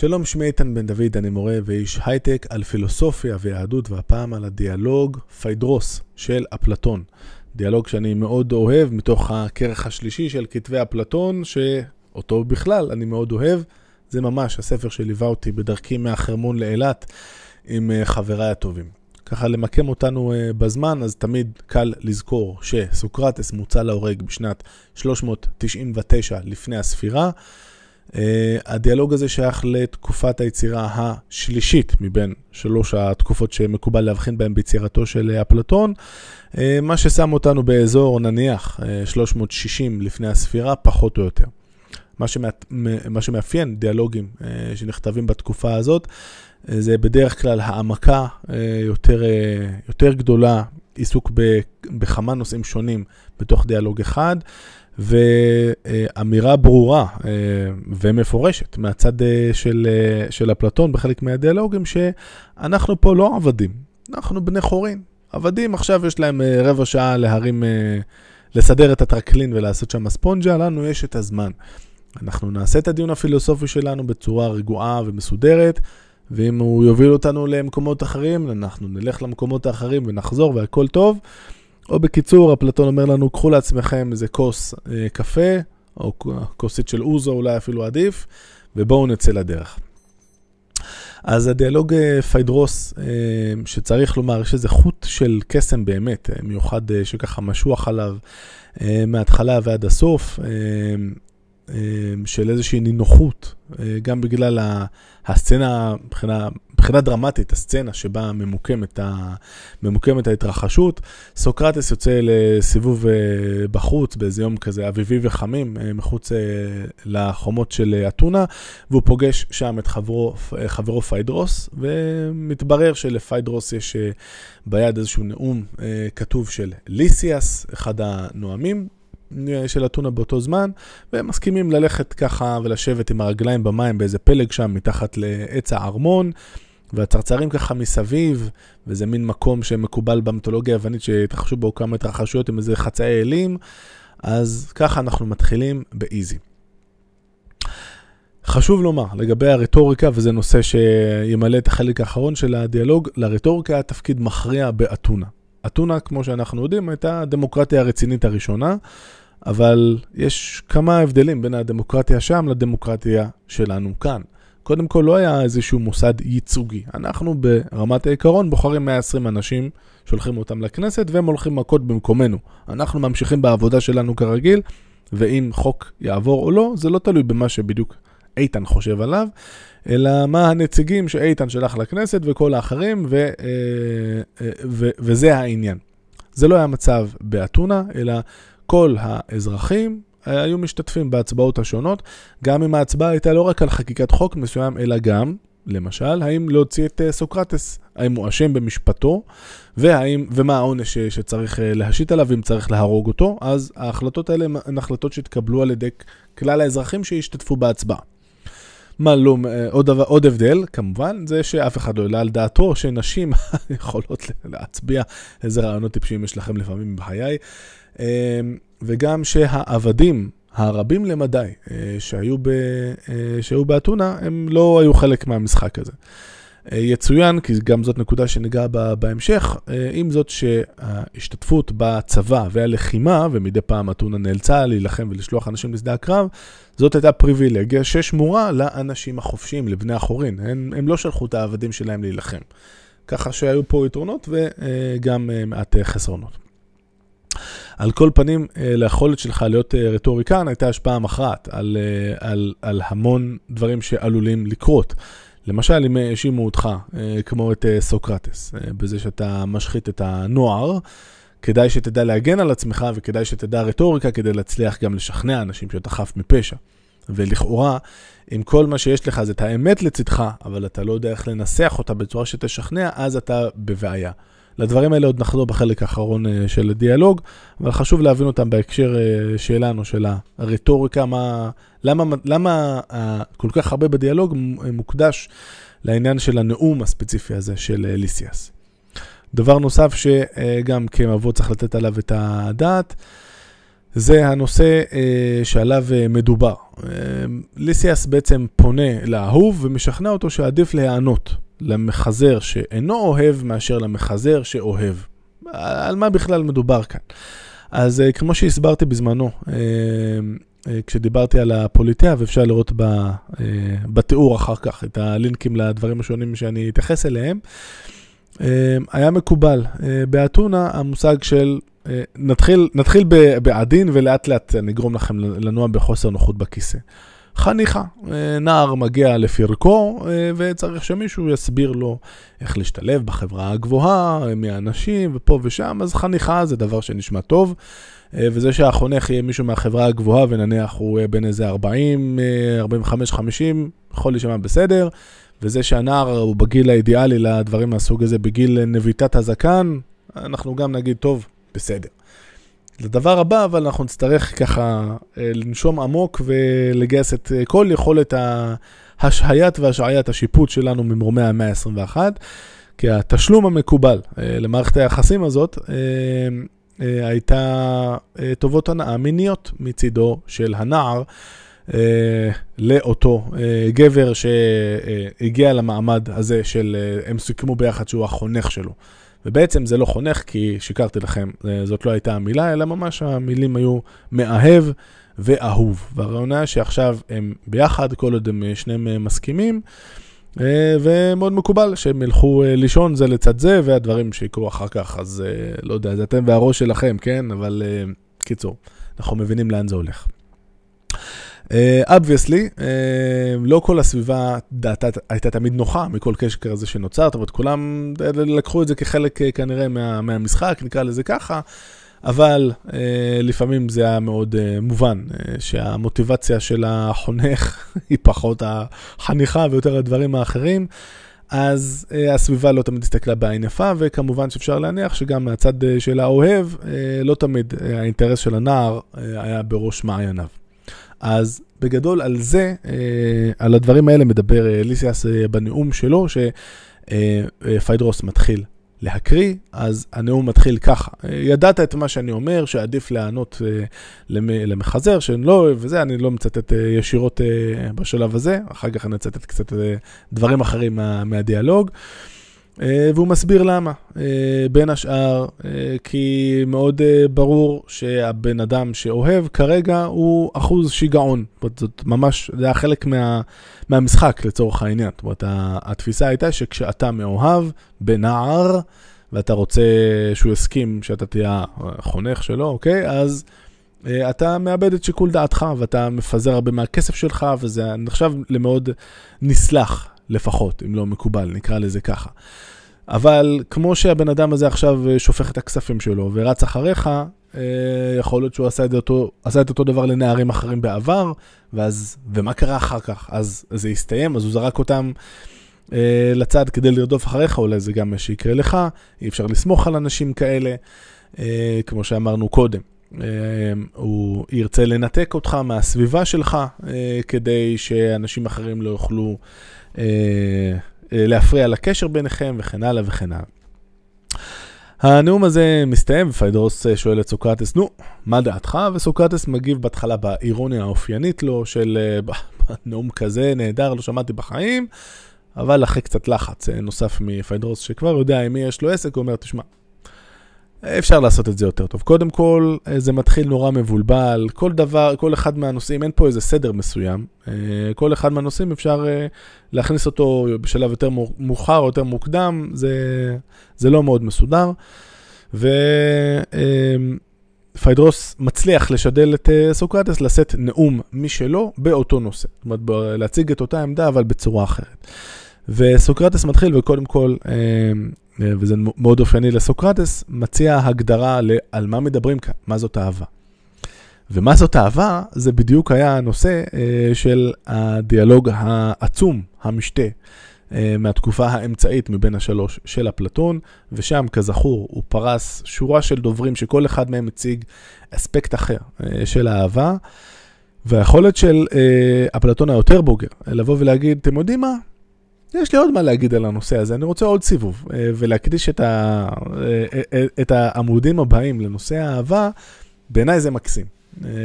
שלום, שמי איתן בן דוד, אני מורה ואיש הייטק על פילוסופיה ויהדות, והפעם על הדיאלוג פיידרוס של אפלטון. דיאלוג שאני מאוד אוהב מתוך הכרך השלישי של כתבי אפלטון, שאותו בכלל אני מאוד אוהב. זה ממש הספר שליווה אותי בדרכי מהחרמון לאילת עם אה, חבריי הטובים. ככה למקם אותנו אה, בזמן, אז תמיד קל לזכור שסוקרטס מוצא להורג בשנת 399 לפני הספירה. Uh, הדיאלוג הזה שייך לתקופת היצירה השלישית מבין שלוש התקופות שמקובל להבחין בהן ביצירתו של אפלטון. Uh, מה ששם אותנו באזור נניח uh, 360 לפני הספירה, פחות או יותר. מה, שמא, מה שמאפיין דיאלוגים שנכתבים בתקופה הזאת, זה בדרך כלל העמקה יותר, יותר גדולה, עיסוק בכמה נושאים שונים בתוך דיאלוג אחד. ואמירה ברורה אה, ומפורשת מהצד אה, של, אה, של אפלטון בחלק מהדיאלוגים, שאנחנו פה לא עבדים, אנחנו בני חורין. עבדים עכשיו יש להם רבע שעה להרים, לסדר את הטרקלין ולעשות שם ספונג'ה, לנו יש את הזמן. אנחנו נעשה את הדיון הפילוסופי שלנו בצורה רגועה ומסודרת, ואם הוא יוביל אותנו למקומות אחרים, אנחנו נלך למקומות האחרים ונחזור והכל טוב. או בקיצור, אפלטון אומר לנו, קחו לעצמכם איזה כוס אה, קפה, או כוסית של אוזו אולי אפילו עדיף, ובואו נצא לדרך. אז הדיאלוג אה, פיידרוס, אה, שצריך לומר, יש איזה חוט של קסם באמת, אה, מיוחד שככה משוח עליו מההתחלה ועד הסוף. אמ, של איזושהי נינוחות, אה, גם בגלל הסצנה, מבחינה, מבחינה דרמטית, הסצנה שבה ממוקמת, ה, ממוקמת ההתרחשות. סוקרטס יוצא לסיבוב אה, בחוץ באיזה יום כזה אביבי וחמים, אה, מחוץ לחומות של אתונה, והוא פוגש שם את חברו, חברו פיידרוס, ומתברר שלפיידרוס יש ביד איזשהו נאום כתוב של ליסיאס, אחד הנואמים. של אתונה באותו זמן, והם מסכימים ללכת ככה ולשבת עם הרגליים במים באיזה פלג שם מתחת לעץ הארמון, והצרצרים ככה מסביב, וזה מין מקום שמקובל במיתולוגיה היוונית שהתרחשו בו כמה התרחשויות עם איזה חצאי אלים, אז ככה אנחנו מתחילים באיזי. חשוב לומר לגבי הרטוריקה, וזה נושא שימלא את החלק האחרון של הדיאלוג, לרטוריקה היה תפקיד מכריע באתונה. אתונה, כמו שאנחנו יודעים, הייתה הדמוקרטיה הרצינית הראשונה, אבל יש כמה הבדלים בין הדמוקרטיה שם לדמוקרטיה שלנו כאן. קודם כל, לא היה איזשהו מוסד ייצוגי. אנחנו ברמת העיקרון בוחרים 120 אנשים, שולחים אותם לכנסת, והם הולכים מכות במקומנו. אנחנו ממשיכים בעבודה שלנו כרגיל, ואם חוק יעבור או לא, זה לא תלוי במה שבדיוק איתן חושב עליו, אלא מה הנציגים שאיתן שלח לכנסת וכל האחרים, ו, אה, אה, ו, וזה העניין. זה לא היה מצב באתונה, אלא כל האזרחים היו משתתפים בהצבעות השונות, גם אם ההצבעה הייתה לא רק על חקיקת חוק מסוים, אלא גם, למשל, האם להוציא את אה, סוקרטס, האם הוא אשם במשפטו, והאם, ומה העונש שצריך להשית עליו, אם צריך להרוג אותו, אז ההחלטות האלה הן החלטות שהתקבלו על ידי כלל האזרחים שהשתתפו בהצבעה. מה לא, אה, עוד, עוד הבדל, כמובן, זה שאף אחד לא העלה על דעתו שנשים יכולות להצביע איזה רעיונות טיפשיים יש לכם לפעמים בחיי, אה, וגם שהעבדים הרבים למדי אה, שהיו, ב, שהיו באתונה, הם לא היו חלק מהמשחק הזה. יצוין, כי גם זאת נקודה שניגע בה בהמשך, עם זאת שההשתתפות בצבא והלחימה, ומדי פעם אתונה נאלצה להילחם ולשלוח אנשים לשדה הקרב, זאת הייתה פריבילגיה ששמורה לאנשים החופשיים, לבני החורין. הם, הם לא שלחו את העבדים שלהם להילחם. ככה שהיו פה יתרונות וגם מעט חסרונות. על כל פנים, ליכולת שלך להיות רטוריקן הייתה השפעה מכרעת על, על, על המון דברים שעלולים לקרות. למשל, אם האשימו אותך, כמו את סוקרטס, בזה שאתה משחית את הנוער, כדאי שתדע להגן על עצמך וכדאי שתדע רטוריקה כדי להצליח גם לשכנע אנשים שאתה חף מפשע. ולכאורה, אם כל מה שיש לך זה את האמת לצדך, אבל אתה לא יודע איך לנסח אותה בצורה שתשכנע, אז אתה בבעיה. לדברים האלה עוד נחזור בחלק האחרון אה, של הדיאלוג, אבל חשוב להבין אותם בהקשר אה, שלנו, של הרטוריקה, מה, למה, למה כל כך הרבה בדיאלוג מוקדש לעניין של הנאום הספציפי הזה של אה, ליסיאס. דבר נוסף שגם כמבוא צריך לתת עליו את הדעת, זה הנושא אה, שעליו אה, מדובר. אה, ליסיאס בעצם פונה לאהוב ומשכנע אותו שעדיף להיענות למחזר שאינו אוהב מאשר למחזר שאוהב. על מה בכלל מדובר כאן? אז אה, כמו שהסברתי בזמנו, אה, אה, כשדיברתי על הפוליטאה, ואפשר לראות ב, בתיאור אחר כך את הלינקים לדברים השונים שאני אתייחס אליהם, היה מקובל באתונה המושג של נתחיל, נתחיל בעדין ולאט לאט נגרום לכם לנוע בחוסר נוחות בכיסא. חניכה, אה, נער מגיע לפרקו אה, וצריך שמישהו יסביר לו איך להשתלב בחברה הגבוהה, מי האנשים ופה ושם, אז חניכה זה דבר שנשמע טוב. וזה שהחונך יהיה מישהו מהחברה הגבוהה ונניח הוא בין איזה 40, 45, 50, יכול להישמע בסדר. וזה שהנער הוא בגיל האידיאלי לדברים מהסוג הזה, בגיל נביטת הזקן, אנחנו גם נגיד, טוב, בסדר. לדבר הבא, אבל אנחנו נצטרך ככה אה, לנשום עמוק ולגייס את אה, כל יכולת ההשהיית והשעיית השיפוט שלנו ממרומי המאה ה-21, כי התשלום המקובל אה, למערכת היחסים הזאת הייתה טובות הנאה מיניות מצידו של הנער. לאותו גבר שהגיע למעמד הזה של, הם סיכמו ביחד שהוא החונך שלו. ובעצם זה לא חונך, כי שיקרתי לכם, אה, זאת לא הייתה המילה, אלא ממש המילים היו מאהב ואהוב. והרעיון היה שעכשיו הם ביחד, כל עוד הם אה, שניהם אה, מסכימים, ומאוד מקובל שהם ילכו לישון זה לצד זה, והדברים שיקרו אחר כך, אז לא יודע, זה אתם והראש שלכם, כן? אבל קיצור, אנחנו מבינים לאן זה הולך. obviously, uh, uh, לא כל הסביבה דעתה הייתה תמיד נוחה מכל קשר כזה שנוצר, אומרת, כולם לקחו את זה כחלק uh, כנראה מה, מהמשחק, נקרא לזה ככה, אבל uh, לפעמים זה היה מאוד uh, מובן, uh, שהמוטיבציה של החונך היא פחות החניכה ויותר הדברים האחרים. אז uh, הסביבה לא תמיד הסתכלה בעין יפה, וכמובן שאפשר להניח שגם מהצד uh, של האוהב, uh, לא תמיד uh, האינטרס של הנער uh, היה בראש מעייניו. אז בגדול על זה, אה, על הדברים האלה מדבר אה, ליסיאס אה, בנאום שלו, שפיידרוס מתחיל להקריא, אז הנאום מתחיל ככה. ידעת את מה שאני אומר, שעדיף לענות למחזר, שאני לא אוהב וזה, אני לא מצטט ישירות בשלב הזה, אחר כך אני אצטט קצת דברים אחרים מה, מהדיאלוג. אה, והוא מסביר למה. אה, בין השאר, אה, כי מאוד ברור שהבן אדם שאוהב כרגע הוא אחוז שיגעון. זאת ממש, זה היה חלק מה, מהמשחק לצורך העניין. זאת אומרת, התפיסה הייתה שכשאתה מאוהב בנער, ואתה רוצה שהוא יסכים שאתה תהיה החונך שלו, אוקיי? אז אתה מאבד את שיקול דעתך, ואתה מפזר הרבה מהכסף שלך, וזה נחשב למאוד נסלח לפחות, אם לא מקובל, נקרא לזה ככה. אבל כמו שהבן אדם הזה עכשיו אה, שופך את הכספים שלו ורץ אחריך, אה, יכול להיות שהוא עשה את אותו, עשה את אותו דבר לנערים אחרים בעבר, ואז, ומה קרה אחר כך? אז זה הסתיים, אז הוא זרק אותם אה, לצד כדי לרדוף אחריך, אולי זה גם מה שיקרה לך, אי אפשר לסמוך על אנשים כאלה, אה, כמו שאמרנו קודם. Uh, הוא ירצה לנתק אותך מהסביבה שלך, כדי שאנשים אחרים לא יוכלו להפריע לקשר ביניכם וכן הלאה וכן הלאה. הנאום הזה מסתיים, ופיידרוס שואל את סוקרטס, נו, מה דעתך? וסוקרטס מגיב בהתחלה באירוניה האופיינית לו, של נאום כזה נהדר, לא שמעתי בחיים, אבל אחרי קצת לחץ נוסף מפיידרוס, שכבר יודע עם מי יש לו עסק, הוא אומר, תשמע, אפשר לעשות את זה יותר טוב. קודם כל, אה, זה מתחיל נורא מבולבל, כל דבר, כל אחד מהנושאים, אין פה איזה סדר מסוים. אה, כל אחד מהנושאים אפשר אה, להכניס אותו בשלב יותר מאוחר או יותר מוקדם, זה, זה לא מאוד מסודר. ופיידרוס מצליח לשדל את סוקרטס לשאת נאום משלו באותו נושא. זאת אומרת, להציג את אותה עמדה, אבל בצורה אחרת. וסוקרטס מתחיל, וקודם כל, אה, וזה מאוד אופייני לסוקרטס, מציע הגדרה על מה מדברים כאן, מה זאת אהבה. ומה זאת אהבה, זה בדיוק היה הנושא אה, של הדיאלוג העצום, המשתה, אה, מהתקופה האמצעית מבין השלוש של אפלטון, ושם, כזכור, הוא פרס שורה של דוברים שכל אחד מהם מציג אספקט אחר של האהבה. והיכולת של אפלטון היותר בוגר, לבוא ולהגיד, אתם יודעים מה? יש לי עוד מה להגיד על הנושא הזה, אני רוצה עוד סיבוב, אה, ולהקדיש את, ה, אה, אה, את העמודים הבאים לנושא האהבה, בעיניי זה מקסים.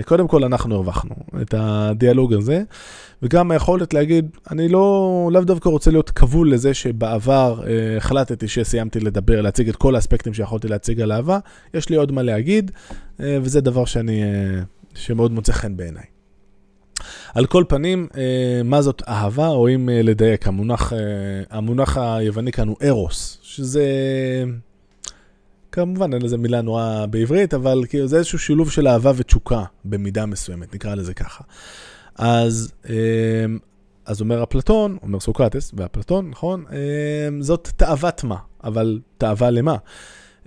קודם כל אנחנו הרווחנו את הדיאלוג הזה, וגם היכולת להגיד, אני לא, לאו דווקא רוצה להיות כבול לזה שבעבר החלטתי שסיימתי לדבר, להציג את כל האספקטים שיכולתי להציג על אהבה, יש לי עוד מה להגיד, וזה דבר שאני, שמאוד מוצא חן בעיניי. על כל פנים, אה, מה זאת אהבה, או אם אה, לדייק, המונח, אה, המונח היווני כאן הוא ארוס, שזה... כמובן, אין לזה מילה נורא בעברית, אבל כאילו זה איזשהו שילוב של אהבה ותשוקה במידה מסוימת, נקרא לזה ככה. אז, אז אומר אפלטון, אומר סוקרטס ואפלטון, נכון? זאת תאוות מה, אבל תאווה למה?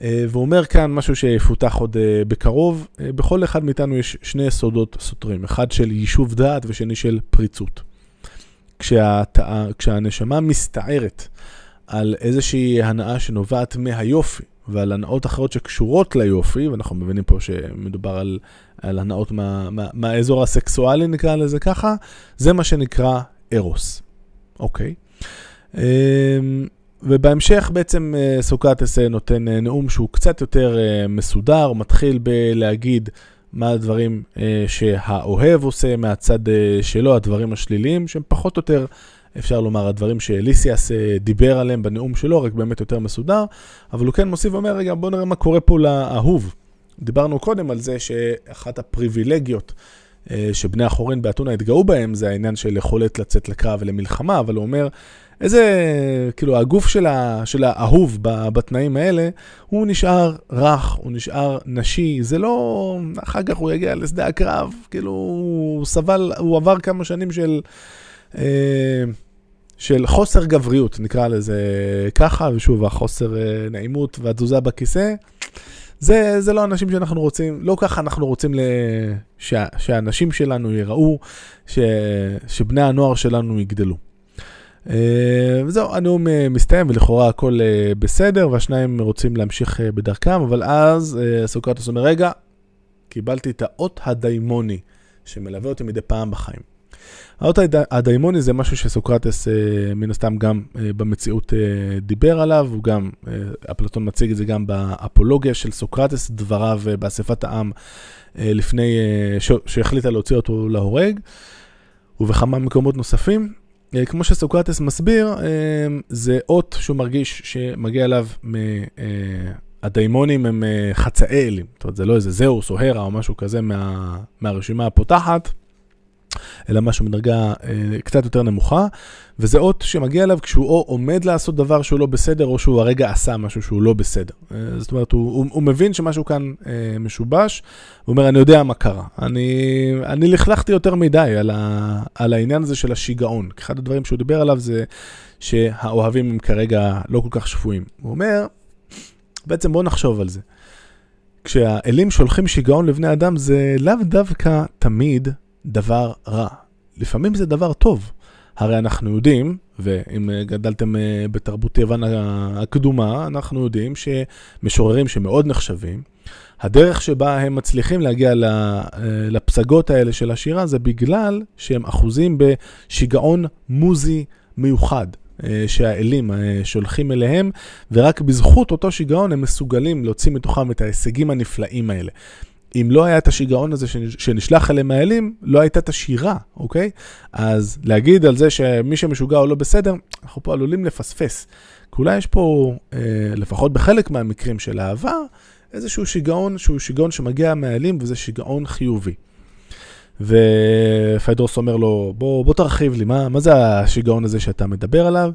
והוא אומר כאן משהו שיפותח עוד בקרוב, בכל אחד מאיתנו יש שני יסודות סותרים, אחד של יישוב דעת ושני של פריצות. כשהת... כשהנשמה מסתערת על איזושהי הנאה שנובעת מהיופי, ועל הנאות אחרות שקשורות ליופי, ואנחנו מבינים פה שמדובר על, על הנאות מה, מה, מהאזור הסקסואלי, נקרא לזה ככה, זה מה שנקרא ארוס, אוקיי? אמ, ובהמשך בעצם אה, סוקרטס אה, נותן אה, נאום שהוא קצת יותר מסודר, הוא מתחיל בלהגיד מה הדברים שהאוהב עושה מהצד שלו, הדברים השליליים, שהם פחות או יותר אפשר לומר, הדברים שאליסיאס דיבר עליהם בנאום שלו, רק באמת יותר מסודר, אבל הוא כן מוסיף ואומר, רגע, בוא נראה מה קורה פה לאהוב. דיברנו קודם על זה שאחת הפריבילגיות שבני החורין באתונה התגאו בהם, זה העניין של יכולת לצאת לקרב ולמלחמה, אבל הוא אומר, איזה, כאילו, הגוף של, ה, של האהוב בתנאים האלה, הוא נשאר רך, הוא נשאר נשי, זה לא, אחר כך הוא יגיע לשדה הקרב, כאילו, הוא סבל, הוא עבר כמה שנים של... אה, של חוסר גבריות, נקרא לזה ככה, ושוב, החוסר אה, נעימות והתזוזה בכיסא, זה, זה לא אנשים שאנחנו רוצים, לא ככה אנחנו רוצים ל... שה, שהאנשים שלנו ייראו, ש, שבני הנוער שלנו יגדלו. אה, וזהו, הנאום אה, מסתיים ולכאורה הכל בסדר, והשניים רוצים להמשיך בדרכם, אבל אז סוקרטוס אומר, רגע, קיבלתי את האות הדיימוני שמלווה אותי מדי פעם בחיים. האות הדיימוני זה משהו שסוקרטס אה, מן הסתם גם אה, במציאות אה, דיבר עליו, הוא גם, אפלטון מציג את זה גם באפולוגיה של סוקרטס, דבריו באספת העם לפני שהחליטה להוציא אותו להורג, ובכמה מקומות נוספים. כמו שסוקרטס מסביר, זה אות שהוא מרגיש שמגיע אליו הדיימונים הם חצאי אלים, זאת אומרת זה לא איזה זהוס או הרה או משהו כזה מה, מהרשימה הפותחת. אלא משהו מדרגה אה, קצת יותר נמוכה, וזה אות שמגיע אליו כשהוא או עומד לעשות דבר שהוא לא בסדר, או שהוא הרגע עשה משהו שהוא לא בסדר. אה, זאת אומרת, הוא, הוא, הוא מבין שמשהו כאן אה, משובש, הוא אומר, אני יודע מה קרה. אני, אני לכלכתי יותר מדי על, ה, על העניין הזה של השיגעון. אחד הדברים שהוא דיבר עליו זה שהאוהבים הם כרגע לא כל כך שפויים. הוא אומר, בעצם בואו נחשוב על זה. כשהאלים שולחים שיגעון לבני אדם זה לאו דווקא תמיד דבר רע. לפעמים זה דבר טוב. הרי אנחנו יודעים, ואם גדלתם אה, בתרבות יוון הקדומה, אנחנו יודעים שמשוררים שמאוד נחשבים, הדרך שבה הם מצליחים להגיע אה, לפסגות האלה של השירה זה בגלל שהם אחוזים בשיגעון מוזי מיוחד. אה, שהאלים שולחים אליהם, ורק בזכות אותו שיגעון הם מסוגלים להוציא מתוכם את ההישגים הנפלאים האלה. אם לא היה את השיגעון הזה שנשלח אליהם האלים, לא הייתה את השירה, אוקיי? אז להגיד על זה שמי שמשוגע הוא לא בסדר, אנחנו פה עלולים לפספס. כי אולי יש פה, אה, לפחות בחלק מהמקרים של העבר, איזשהו שיגעון שהוא שיגעון שמגיע מהאלים וזה שיגעון חיובי. ופיידרוס אומר לו, בוא, בוא תרחיב לי, מה, מה זה השיגעון הזה שאתה מדבר עליו?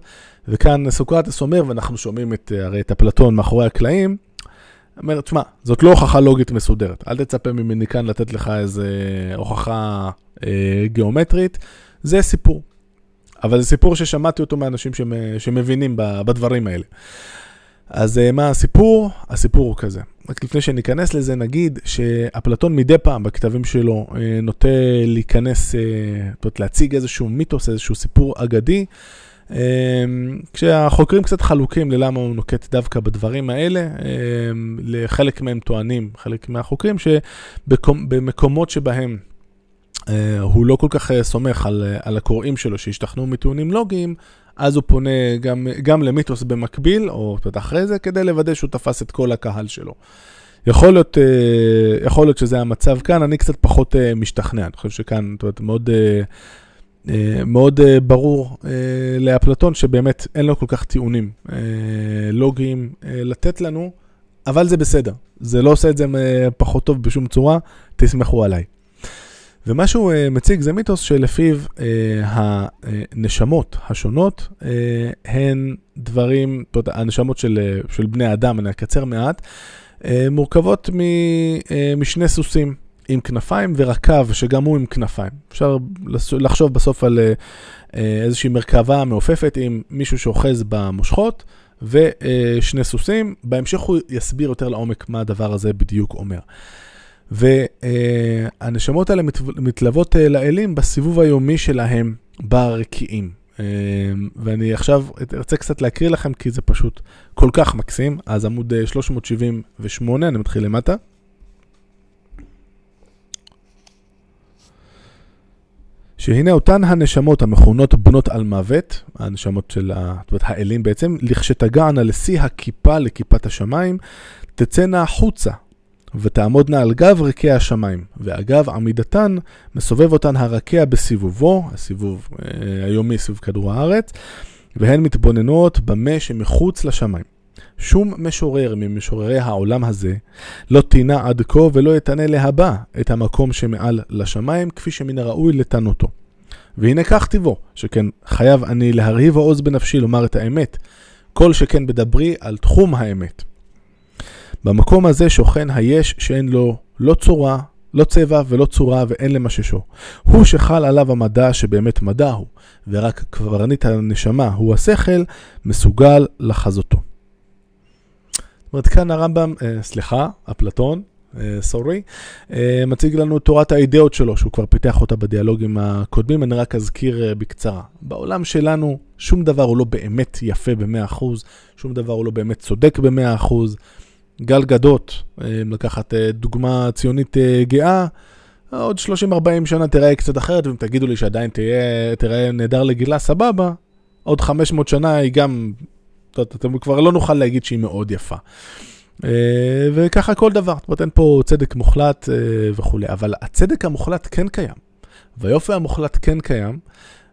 וכאן סוקרטס אומר, ואנחנו שומעים את, הרי את אפלטון מאחורי הקלעים, אומר, תשמע, זאת לא הוכחה לוגית מסודרת. אל תצפה ממני כאן לתת לך איזה הוכחה אה, גיאומטרית. זה סיפור. אבל זה סיפור ששמעתי אותו מאנשים שמבינים בדברים האלה. אז אה, מה הסיפור? הסיפור הוא כזה. רק לפני שניכנס לזה, נגיד שאפלטון מדי פעם בכתבים שלו אה, נוטה להיכנס, אה, זאת אומרת להציג איזשהו מיתוס, איזשהו סיפור אגדי. אמ, כשהחוקרים קצת חלוקים ללמה הוא נוקט דווקא בדברים האלה, אמ, לחלק מהם טוענים, חלק מהחוקרים, שבמקומות שבהם אה, הוא לא כל כך אה, סומך על, אה, על הקוראים שלו שהשתכנעו מטיעונים לוגיים, אז הוא פונה גם, גם למיתוס במקביל, או אחרי זה, כדי לוודא שהוא תפס את כל הקהל שלו. יכול להיות, יכול להיות שזה המצב כאן, אני קצת פחות משתכנע, אני חושב שכאן, זאת אומרת, מאוד... מאוד ברור לאפלטון שבאמת אין לו כל כך טיעונים לוגיים לתת לנו, אבל זה בסדר. זה לא עושה את זה פחות טוב בשום צורה, תסמכו עליי. ומה שהוא מציג זה מיתוס שלפיו הנשמות השונות הן דברים, הנשמות של, של בני אדם, אני אקצר מעט, מורכבות משני סוסים עם כנפיים ורקב שגם הוא עם כנפיים. אפשר לחשוב בסוף על uh, איזושהי מרכבה מעופפת עם מישהו שאוחז במושכות ושני סוסים. בהמשך הוא יסביר יותר לעומק מה הדבר הזה בדיוק אומר. והנשמות האלה מתלוות אה, לאלים בסיבוב היומי שלהם ברקיעים. אה, ואני עכשיו ארצה קצת להקריא לכם כי זה פשוט כל כך מקסים. אז עמוד 378, אה, אני מתחיל למטה. שהנה אותן הנשמות המכונות בנות על מוות, הנשמות של האלים בעצם, לכשתגענה לשיא הכיפה לכיפת השמיים, תצאנה החוצה ותעמודנה על גב רקיע השמיים, ואגב עמידתן מסובב אותן הרקיע בסיבובו, הסיבוב אה, היומי סביב כדור הארץ, והן מתבוננות במה שמחוץ לשמיים. שום משורר ממשוררי העולם הזה לא טינה עד כה ולא יתנה להבא את המקום שמעל לשמיים, כפי שמן הראוי לתנותו. והנה כך טיבו, שכן חייב אני להרהיב העוז בנפשי לומר את האמת, כל שכן בדברי על תחום האמת. במקום הזה שוכן היש שאין לו לא צורה, לא צבע ולא צורה ואין למששו. הוא שחל עליו המדע שבאמת מדע הוא, ורק קברניט הנשמה הוא השכל, מסוגל לחזותו. אומרת, כאן הרמב"ם, אה, סליחה, אפלטון, סורי, אה, אה, מציג לנו את תורת האידאות שלו, שהוא כבר פיתח אותה בדיאלוגים הקודמים, אני רק אזכיר אה, בקצרה. בעולם שלנו שום דבר הוא לא באמת יפה ב-100%, שום דבר הוא לא באמת צודק ב-100%. גל גדות, אה, לקחת אה, דוגמה ציונית אה, גאה, עוד 30-40 שנה תיראה קצת אחרת, ואם תגידו לי שעדיין תהיה, תיראה נהדר לגילה, סבבה. עוד 500 שנה היא גם, אתם כבר לא נוכל להגיד שהיא מאוד יפה. וככה כל דבר, זאת אומרת אין פה צדק מוחלט וכולי, אבל הצדק המוחלט כן קיים, והיופי המוחלט כן קיים,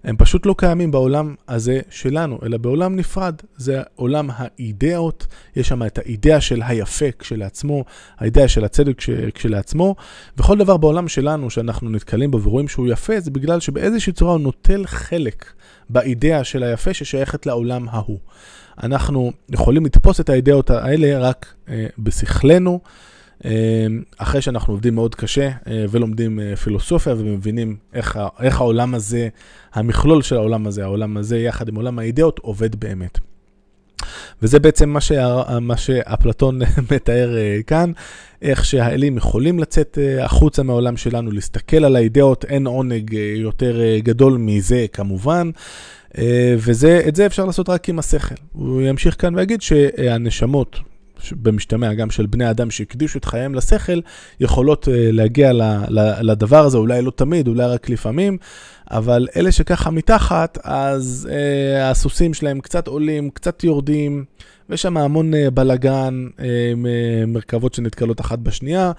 הם פשוט לא קיימים בעולם הזה שלנו, אלא בעולם נפרד. זה עולם האידאות, יש שם את האידאה של היפה כשלעצמו, האידאה של הצדק כשלעצמו, וכל דבר בעולם שלנו שאנחנו נתקלים בו ורואים שהוא יפה, זה בגלל שבאיזושהי צורה הוא נוטל חלק באידאה של היפה ששייכת לעולם ההוא. אנחנו יכולים לתפוס את האידאות האלה רק אה, בשכלנו. אמ, אחרי שאנחנו עובדים מאוד קשה אה, ולומדים אה, פילוסופיה ומבינים איך, איך העולם הזה, המכלול של העולם הזה, העולם הזה יחד עם עולם האידאות עובד באמת. וזה בעצם מה, שה, מה שאפלטון מתאר אה, כאן, איך שהאלים יכולים לצאת החוצה מהעולם שלנו, להסתכל על האידאות, אין עונג יותר גדול מזה כמובן. ואת זה אפשר לעשות רק עם השכל. הוא ימשיך כאן ויגיד שהנשמות, במשתמע גם של בני אדם שהקדישו את חייהם לשכל, יכולות אה, להגיע לדבר הזה, אולי לא תמיד, אולי רק לפעמים, אבל אלה שככה מתחת, אז אה, הסוסים שלהם קצת עולים, קצת יורדים, ויש שם המון אה, בלגן, מרכבות שנתקלות אחת בשנייה,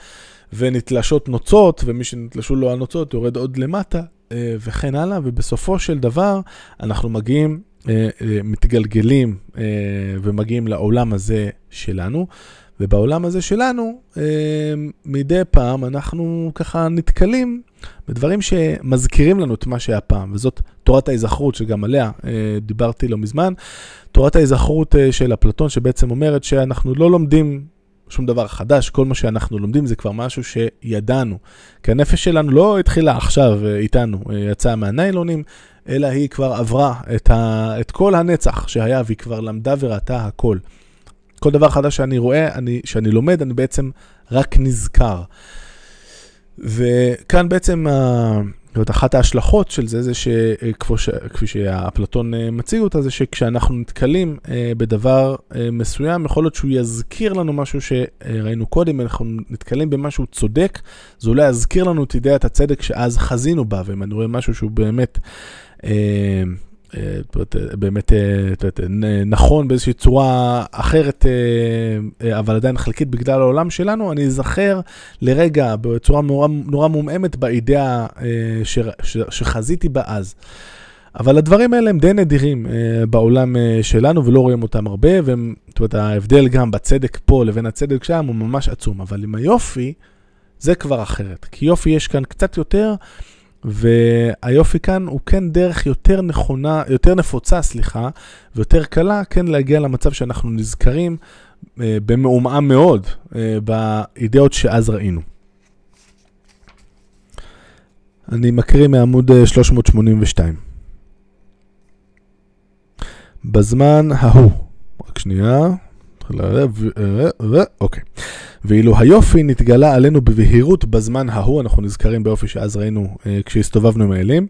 ונתלשות נוצות, ומי שנתלשו לו הנוצות יורד עוד למטה, וכן הלאה, ובסופו של דבר אנחנו מגיעים אה, אה, מתגלגלים אה, ומגיעים לעולם הזה שלנו, ובעולם הזה שלנו, מדי פעם אנחנו ככה נתקלים בדברים שמזכירים לנו את מה שהיה פעם, וזאת תורת ההיזכרות, שגם עליה דיברתי לא מזמן. תורת ההיזכרות של אפלטון, שבעצם אומרת שאנחנו לא לומדים שום דבר חדש, כל מה שאנחנו לומדים זה כבר משהו שידענו. כי הנפש שלנו לא התחילה עכשיו איתנו, יצאה מהניילונים, אלא היא כבר עברה את, ה, את כל הנצח שהיה, והיא כבר למדה וראתה הכל. כל דבר חדש שאני רואה, אני, שאני לומד, אני בעצם רק נזכר. וכאן בעצם, זאת אחת ההשלכות של זה, זה שכפי שאפלטון אה, מציג אותה, זה שכשאנחנו נתקלים אה, בדבר אה, מסוים, יכול להיות שהוא יזכיר לנו משהו שראינו קודם, אנחנו נתקלים במשהו צודק, זה אולי יזכיר לנו את אידאיית הצדק שאז חזינו בה, ואם אני רואה משהו שהוא באמת... אה, באמת נכון באיזושהי צורה אחרת, אבל עדיין חלקית בגלל העולם שלנו, אני אזכר לרגע בצורה נורא, מומעמת באידאה שחזיתי בה אז. אבל הדברים האלה הם די נדירים אה, בעולם אה, שלנו ולא רואים אותם הרבה, זאת אומרת, ההבדל גם בצדק פה לבין הצדק שם הוא ממש עצום. אבל עם היופי, זה כבר אחרת. כי יופי יש כאן קצת יותר, והיופי כאן הוא כן דרך יותר נכונה, יותר נפוצה, סליחה, ויותר קלה, כן להגיע למצב שאנחנו נזכרים אה, במעומעם מאוד אה, באידאות שאז ראינו. אני מקריא מעמוד 382. אה, בזמן ההוא, רק שנייה, אוקיי. ואילו היופי נתגלה עלינו בבהירות בזמן ההוא, אנחנו נזכרים באופי שאז ראינו אה, כשהסתובבנו עם האלים,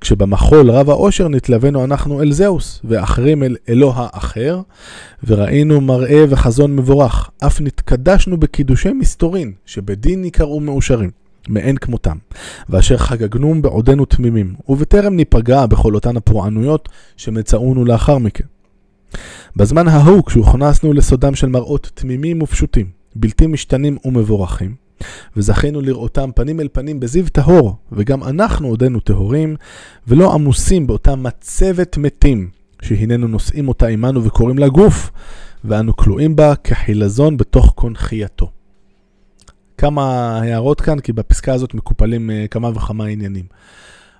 כשבמחול רב העושר נתלווינו אנחנו אל זהוס, ואחרים אל אלוה האחר, וראינו מראה וחזון מבורך, אף נתקדשנו בקידושי מסתורין, שבדין יקראו מאושרים. מאין כמותם, ואשר חגגנום בעודנו תמימים, ובטרם ניפגע בכל אותן הפורענויות שמצאונו לאחר מכן. בזמן ההוא, כשהוכנסנו לסודם של מראות תמימים ופשוטים, בלתי משתנים ומבורכים, וזכינו לראותם פנים אל פנים בזיו טהור, וגם אנחנו עודנו טהורים, ולא עמוסים באותה מצבת מתים, שהננו נושאים אותה עמנו וקוראים לה גוף, ואנו כלואים בה כחילזון בתוך קונכייתו. כמה הערות כאן, כי בפסקה הזאת מקופלים uh, כמה וכמה עניינים.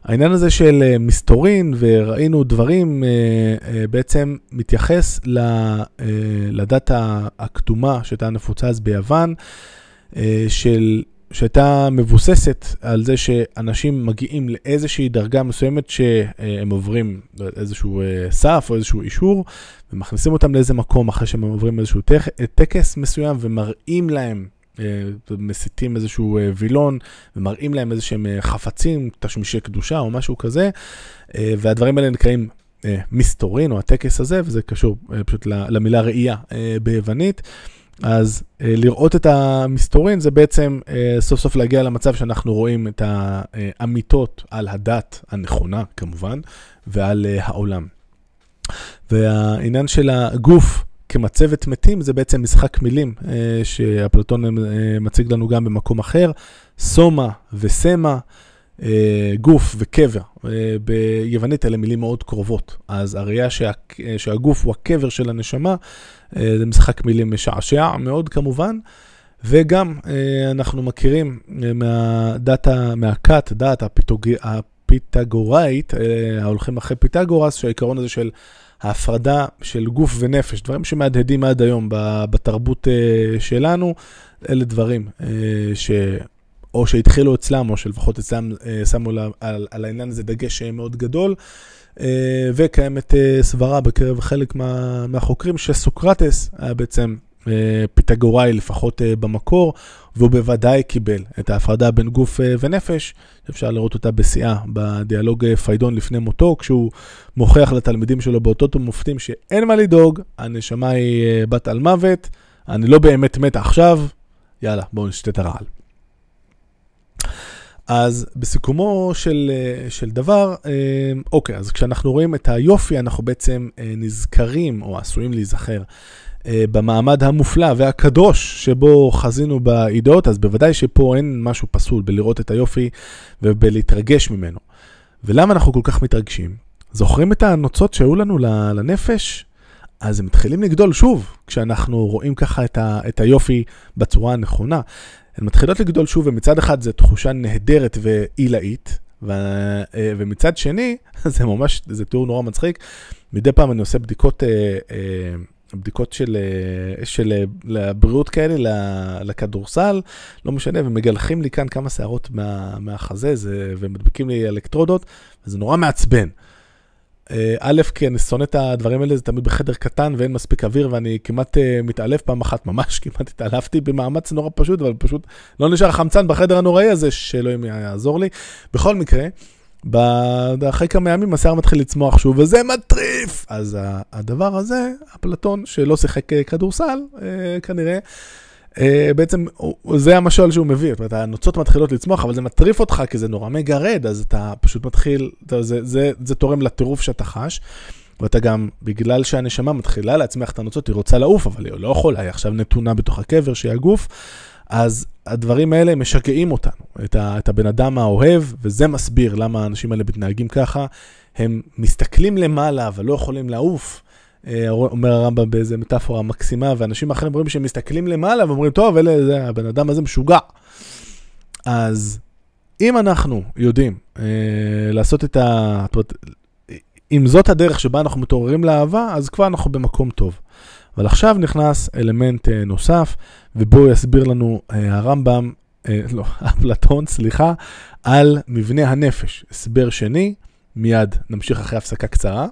העניין הזה של uh, מסתורין, וראינו דברים, uh, uh, בעצם מתייחס לדת הקדומה שהייתה נפוצה אז ביוון, של, שהייתה מבוססת על זה שאנשים מגיעים לאיזושהי דרגה מסוימת שהם עוברים איזשהו סף או איזשהו אישור, ומכניסים אותם לאיזה מקום אחרי שהם עוברים איזשהו טקס מסוים ומראים להם אה, מסיתים איזשהו אה, וילון ומראים להם איזה שהם אה, חפצים, תשמישי קדושה או משהו כזה, והדברים האלה נקראים מסתורין או הטקס הזה, וזה קשור פשוט למילה ראייה ביוונית. אז לראות את המסתורין זה בעצם סוף סוף להגיע למצב שאנחנו רואים את האמיתות על הדת הנכונה כמובן ועל העולם. והעניין של הגוף כמצבת מתים זה בעצם משחק מילים אה, שאפלטון אה, מציג לנו גם במקום אחר, סומה וסמה, אה, גוף וקבר. ביוונית אלה מילים מאוד קרובות, אז הראייה שה, שהגוף הוא הקבר של הנשמה, זה משחק מילים משעשע מאוד כמובן. וגם אנחנו מכירים מהדת, מהכת, דת הפיתוג... הפיתגוראית, ההולכים אחרי פיתגורס, שהעיקרון הזה של ההפרדה של גוף ונפש, דברים שמהדהדים עד היום בתרבות אה, שלנו, אלה דברים אה, ש... או שהתחילו אצלם, או שלפחות אצלם אה, שמו על, על, על העניין הזה דגש מאוד גדול. וקיימת סברה בקרב חלק מה, מהחוקרים שסוקרטס היה בעצם פיתגוראי לפחות במקור, והוא בוודאי קיבל את ההפרדה בין גוף ונפש, אפשר לראות אותה בשיאה בדיאלוג פיידון לפני מותו, כשהוא מוכיח לתלמידים שלו באותות ומופתים שאין מה לדאוג, הנשמה היא בת על מוות, אני לא באמת מת עכשיו, יאללה, בואו נשתה את הרעל. אז בסיכומו של, של דבר, אוקיי, אז כשאנחנו רואים את היופי, אנחנו בעצם נזכרים, או עשויים להיזכר, אה, במעמד המופלא והקדוש שבו חזינו באידאות, אז בוודאי שפה אין משהו פסול בלראות את היופי ובלהתרגש ממנו. ולמה אנחנו כל כך מתרגשים? זוכרים את הנוצות שהיו לנו לנפש? אז הם מתחילים לגדול שוב, כשאנחנו רואים ככה את, ה, את היופי בצורה הנכונה. הן מתחילות לגדול שוב, ומצד אחד זו תחושה נהדרת ועילאית, ו, אה, ומצד שני, זה ממש, זה תיאור נורא מצחיק. מדי פעם אני עושה בדיקות אה, אה, בדיקות של, אה, של הבריאות כאלה לכדורסל, לא משנה, ומגלחים לי כאן כמה שערות מה, מהחזה זה, ומדביקים לי אלקטרודות, וזה נורא מעצבן. אה, א', כי אני שונא את הדברים האלה, זה תמיד בחדר קטן ואין מספיק אוויר, ואני כמעט אה, מתעלף פעם אחת, ממש כמעט התעלפתי במאמץ נורא פשוט, אבל פשוט לא נשאר חמצן בחדר הנוראי הזה, שאלוהים יעזור לי. בכל מקרה, אחרי כמה ימים השיער מתחיל לצמוח שוב, וזה מטריף! אז הדבר הזה, אפלטון, שלא שיחק כדורסל, אה, כנראה, אה, בעצם זה המשל שהוא מביא, זאת אומרת, הנוצות מתחילות לצמוח, אבל זה מטריף אותך כי זה נורא מגרד, אז אתה פשוט מתחיל, זה, זה, זה, זה תורם לטירוף שאתה חש. ואתה גם, בגלל שהנשמה מתחילה להצמיח את הנוצות, היא רוצה לעוף, אבל היא לא יכולה, היא עכשיו נתונה בתוך הקבר שהיא הגוף, אז הדברים האלה משגעים אותנו, את, ה, את הבן אדם האוהב, וזה מסביר למה האנשים האלה מתנהגים ככה. הם מסתכלים למעלה, אבל לא יכולים לעוף. אה, אומר הרמב"ם באיזה מטאפורה מקסימה, ואנשים אחרים אומרים שהם מסתכלים למעלה ואומרים, טוב, אלה, זה, הבן אדם הזה משוגע. אז אם אנחנו יודעים אה, לעשות את ה... אם זאת הדרך שבה אנחנו מתעוררים לאהבה, אז כבר אנחנו במקום טוב. אבל עכשיו נכנס אלמנט אה, נוסף, ובו יסביר לנו אה, הרמב"ם, אה, לא, אפלטון, סליחה, על מבנה הנפש. הסבר שני, מיד נמשיך אחרי הפסקה קצרה.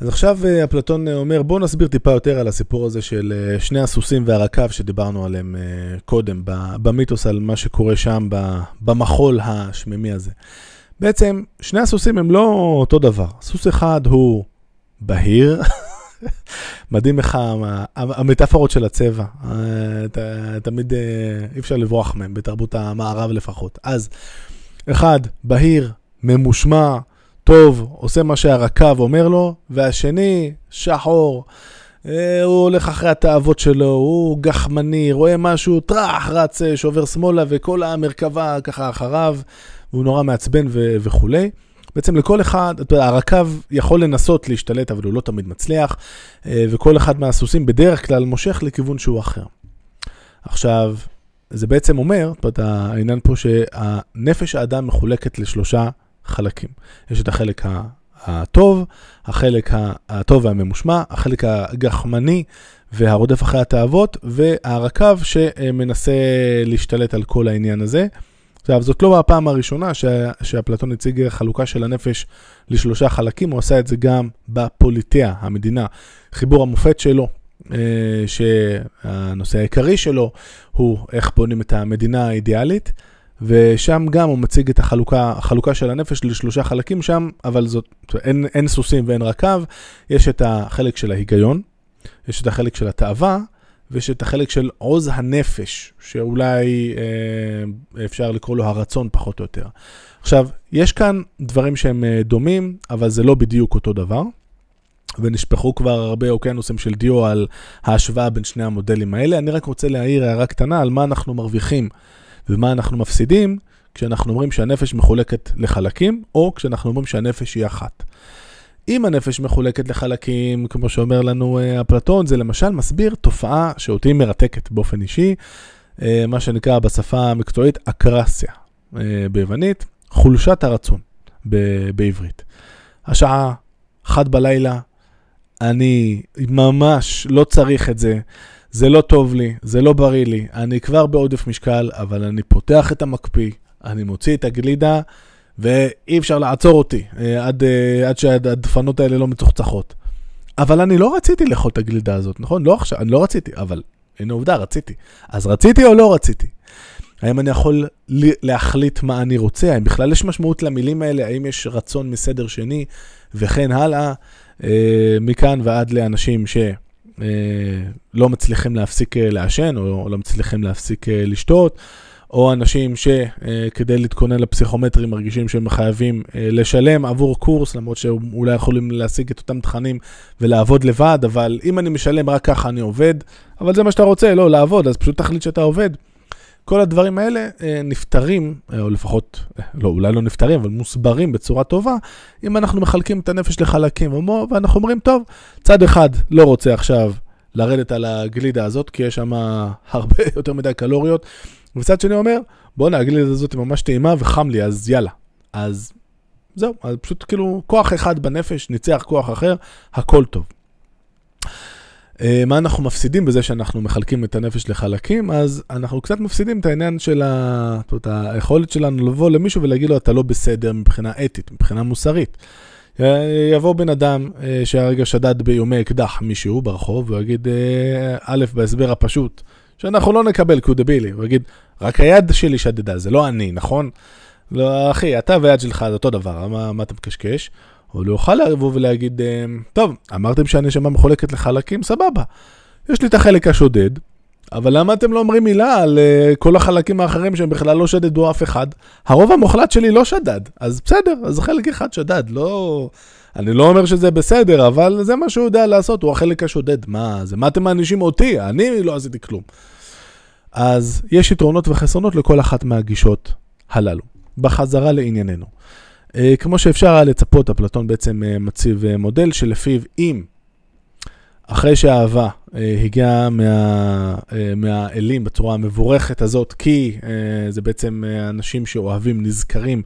אז עכשיו אה, אפלטון אה, אומר, בואו נסביר טיפה יותר על הסיפור הזה של אה, שני הסוסים והרקב שדיברנו עליהם קודם, במיתוס על מה שקורה שם, במחול השמימי הזה. בעצם, שני הסוסים הם לא אותו דבר. סוס אחד הוא בהיר, מדהים לך המטאפורות של הצבע, תמיד אי אפשר לברוח מהם, בתרבות המערב לפחות. אז, אחד, בהיר, ממושמע, טוב, עושה מה שהרקב אומר לו, והשני, שחור. אה, הוא הולך אחרי התאוות שלו, הוא גחמני, רואה משהו, טראח, רץ, אה, שובר שמאלה, וכל המרכבה ככה אחריו, והוא נורא מעצבן ו- וכולי. בעצם לכל אחד, הרקב יכול לנסות להשתלט, אבל הוא לא תמיד מצליח, אה, וכל אחד מהסוסים בדרך כלל מושך לכיוון שהוא אחר. עכשיו, זה בעצם אומר, העניין פה שהנפש האדם מחולקת לשלושה חלקים. יש את החלק הטוב, החלק הטוב והממושמע, החלק הגחמני והרודף אחרי התאוות, והרקב שמנסה להשתלט על כל העניין הזה. עכשיו, זאת לא הפעם הראשונה שאפלטון הציג חלוקה של הנפש לשלושה חלקים, הוא עשה את זה גם בפוליטאה, המדינה. חיבור המופת שלו, אה, שהנושא העיקרי שלו הוא איך בונים את המדינה האידיאלית. ושם גם הוא מציג את החלוקה, החלוקה של הנפש לשלושה חלקים שם, אבל זאת, אין, אין סוסים ואין רקב, יש את החלק של ההיגיון, יש את החלק של התאווה, ויש את החלק של עוז הנפש, שאולי אה, אפשר לקרוא לו הרצון פחות או יותר. עכשיו, יש כאן דברים שהם אה, דומים, אבל זה לא בדיוק אותו דבר. ונשפכו כבר הרבה אוקיינוסים של דיו על ההשוואה בין שני המודלים האלה. אני רק רוצה להעיר הערה קטנה על מה אנחנו מרוויחים ומה אנחנו מפסידים כשאנחנו אומרים שהנפש מחולקת לחלקים, או כשאנחנו אומרים שהנפש היא אחת. אם הנפש מחולקת לחלקים, כמו שאומר לנו uh, אפלטון, זה למשל מסביר תופעה שאותי מרתקת באופן אישי, uh, מה שנקרא בשפה המקצועית אקרסיה uh, ביוונית, חולשת הרצון ב- בעברית. השעה אחת בלילה, אני ממש לא צריך את זה. זה לא טוב לי, זה לא בריא לי, אני כבר בעודף משקל, אבל אני פותח את המקפיא, אני מוציא את הגלידה, ואי אפשר לעצור אותי אה, עד, אה, עד שהדפנות האלה לא מצוחצחות. אבל אני לא רציתי לאכול את הגלידה הזאת, נכון? לא עכשיו, אני לא רציתי, אבל הנה עובדה, רציתי. אז רציתי או לא רציתי? האם אני יכול להחליט מה אני רוצה? האם בכלל יש משמעות למילים האלה? האם יש רצון מסדר שני? וכן הלאה, אה, מכאן ועד לאנשים שלא אה, מצליחים להפסיק אה, לעשן, או לא מצליחים להפסיק אה, לשתות. או אנשים שכדי להתכונן לפסיכומטרי מרגישים שהם חייבים לשלם עבור קורס, למרות שאולי יכולים להשיג את אותם תכנים ולעבוד לבד, אבל אם אני משלם רק ככה אני עובד, אבל זה מה שאתה רוצה, לא לעבוד, אז פשוט תחליט שאתה עובד. כל הדברים האלה אה, נפתרים, אה, או לפחות, לא, אולי לא נפתרים, אבל מוסברים בצורה טובה, אם אנחנו מחלקים את הנפש לחלקים, ואנחנו אומרים, טוב, צד אחד לא רוצה עכשיו לרדת על הגלידה הזאת, כי יש שם הרבה יותר מדי קלוריות. ומצד שני אומר, בואנה, הגלידה הזאת היא ממש טעימה וחם לי, אז יאללה. אז זהו, אז פשוט כאילו כוח אחד בנפש ניצח כוח אחר, הכל טוב. אה, מה אנחנו מפסידים בזה שאנחנו מחלקים את הנפש לחלקים? אז אנחנו קצת מפסידים את העניין של ה... זאת אומרת, היכולת שלנו לבוא למישהו ולהגיד לו, אתה לא בסדר מבחינה אתית, מבחינה מוסרית. אה, יבוא בן אדם אה, שהרגע שדד באיומי אקדח מישהו ברחוב, והוא יגיד, א', בהסבר הפשוט, שאנחנו לא נקבל כי הוא דבילי. הוא יגיד, רק היד שלי שדדה, זה לא אני, נכון? לא, אחי, אתה והיד שלך זה אותו דבר, מה, מה אתה מקשקש? הוא לא יוכל לבוא ולהגיד, אמ, טוב, אמרתם שהנשמה מחולקת לחלקים, סבבה. יש לי את החלק השודד, אבל למה אתם לא אומרים מילה על uh, כל החלקים האחרים שהם בכלל לא שדדו אף אחד? הרוב המוחלט שלי לא שדד, אז בסדר, אז חלק אחד שדד, לא... אני לא אומר שזה בסדר, אבל זה מה שהוא יודע לעשות, הוא החלק השודד. מה זה? מה אתם מענישים אותי? אני לא עשיתי כלום. אז יש יתרונות וחסרונות לכל אחת מהגישות הללו. בחזרה לענייננו. אה, כמו שאפשר היה לצפות, אפלטון בעצם אה, מציב אה, מודל שלפיו אם אחרי שהאהבה הגיעה מה, מהאלים בצורה המבורכת הזאת, כי זה בעצם אנשים שאוהבים נזכרים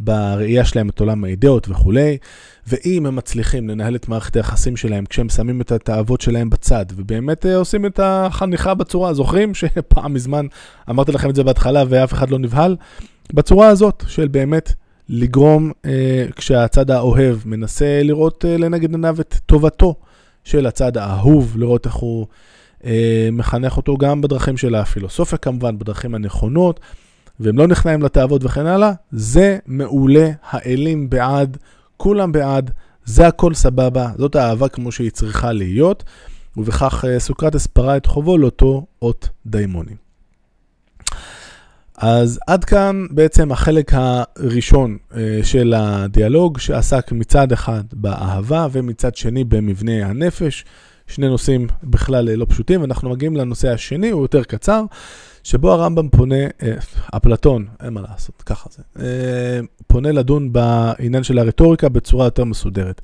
בראייה שלהם את עולם האידאות וכולי, ואם הם מצליחים לנהל את מערכת היחסים שלהם כשהם שמים את התאוות שלהם בצד, ובאמת עושים את החניכה בצורה, זוכרים שפעם מזמן אמרתי לכם את זה בהתחלה ואף אחד לא נבהל? בצורה הזאת של באמת לגרום, אה, כשהצד האוהב מנסה לראות אה, לנגד עיניו את טובתו של הצד האהוב, לראות איך הוא אה, מחנך אותו גם בדרכים של הפילוסופיה כמובן, בדרכים הנכונות, והם לא נכנעים לתאוות וכן הלאה, זה מעולה, האלים בעד, כולם בעד, זה הכל סבבה, זאת האהבה כמו שהיא צריכה להיות, ובכך אה, סוקרטס פרה את חובו לאותו אות דיימונים. אז עד כאן בעצם החלק הראשון אה, של הדיאלוג, שעסק מצד אחד באהבה ומצד שני במבנה הנפש. שני נושאים בכלל לא פשוטים, ואנחנו מגיעים לנושא השני, הוא יותר קצר, שבו הרמב"ם פונה, אה, אפלטון, אין מה לעשות, ככה זה, אה, פונה לדון בעניין של הרטוריקה בצורה יותר מסודרת.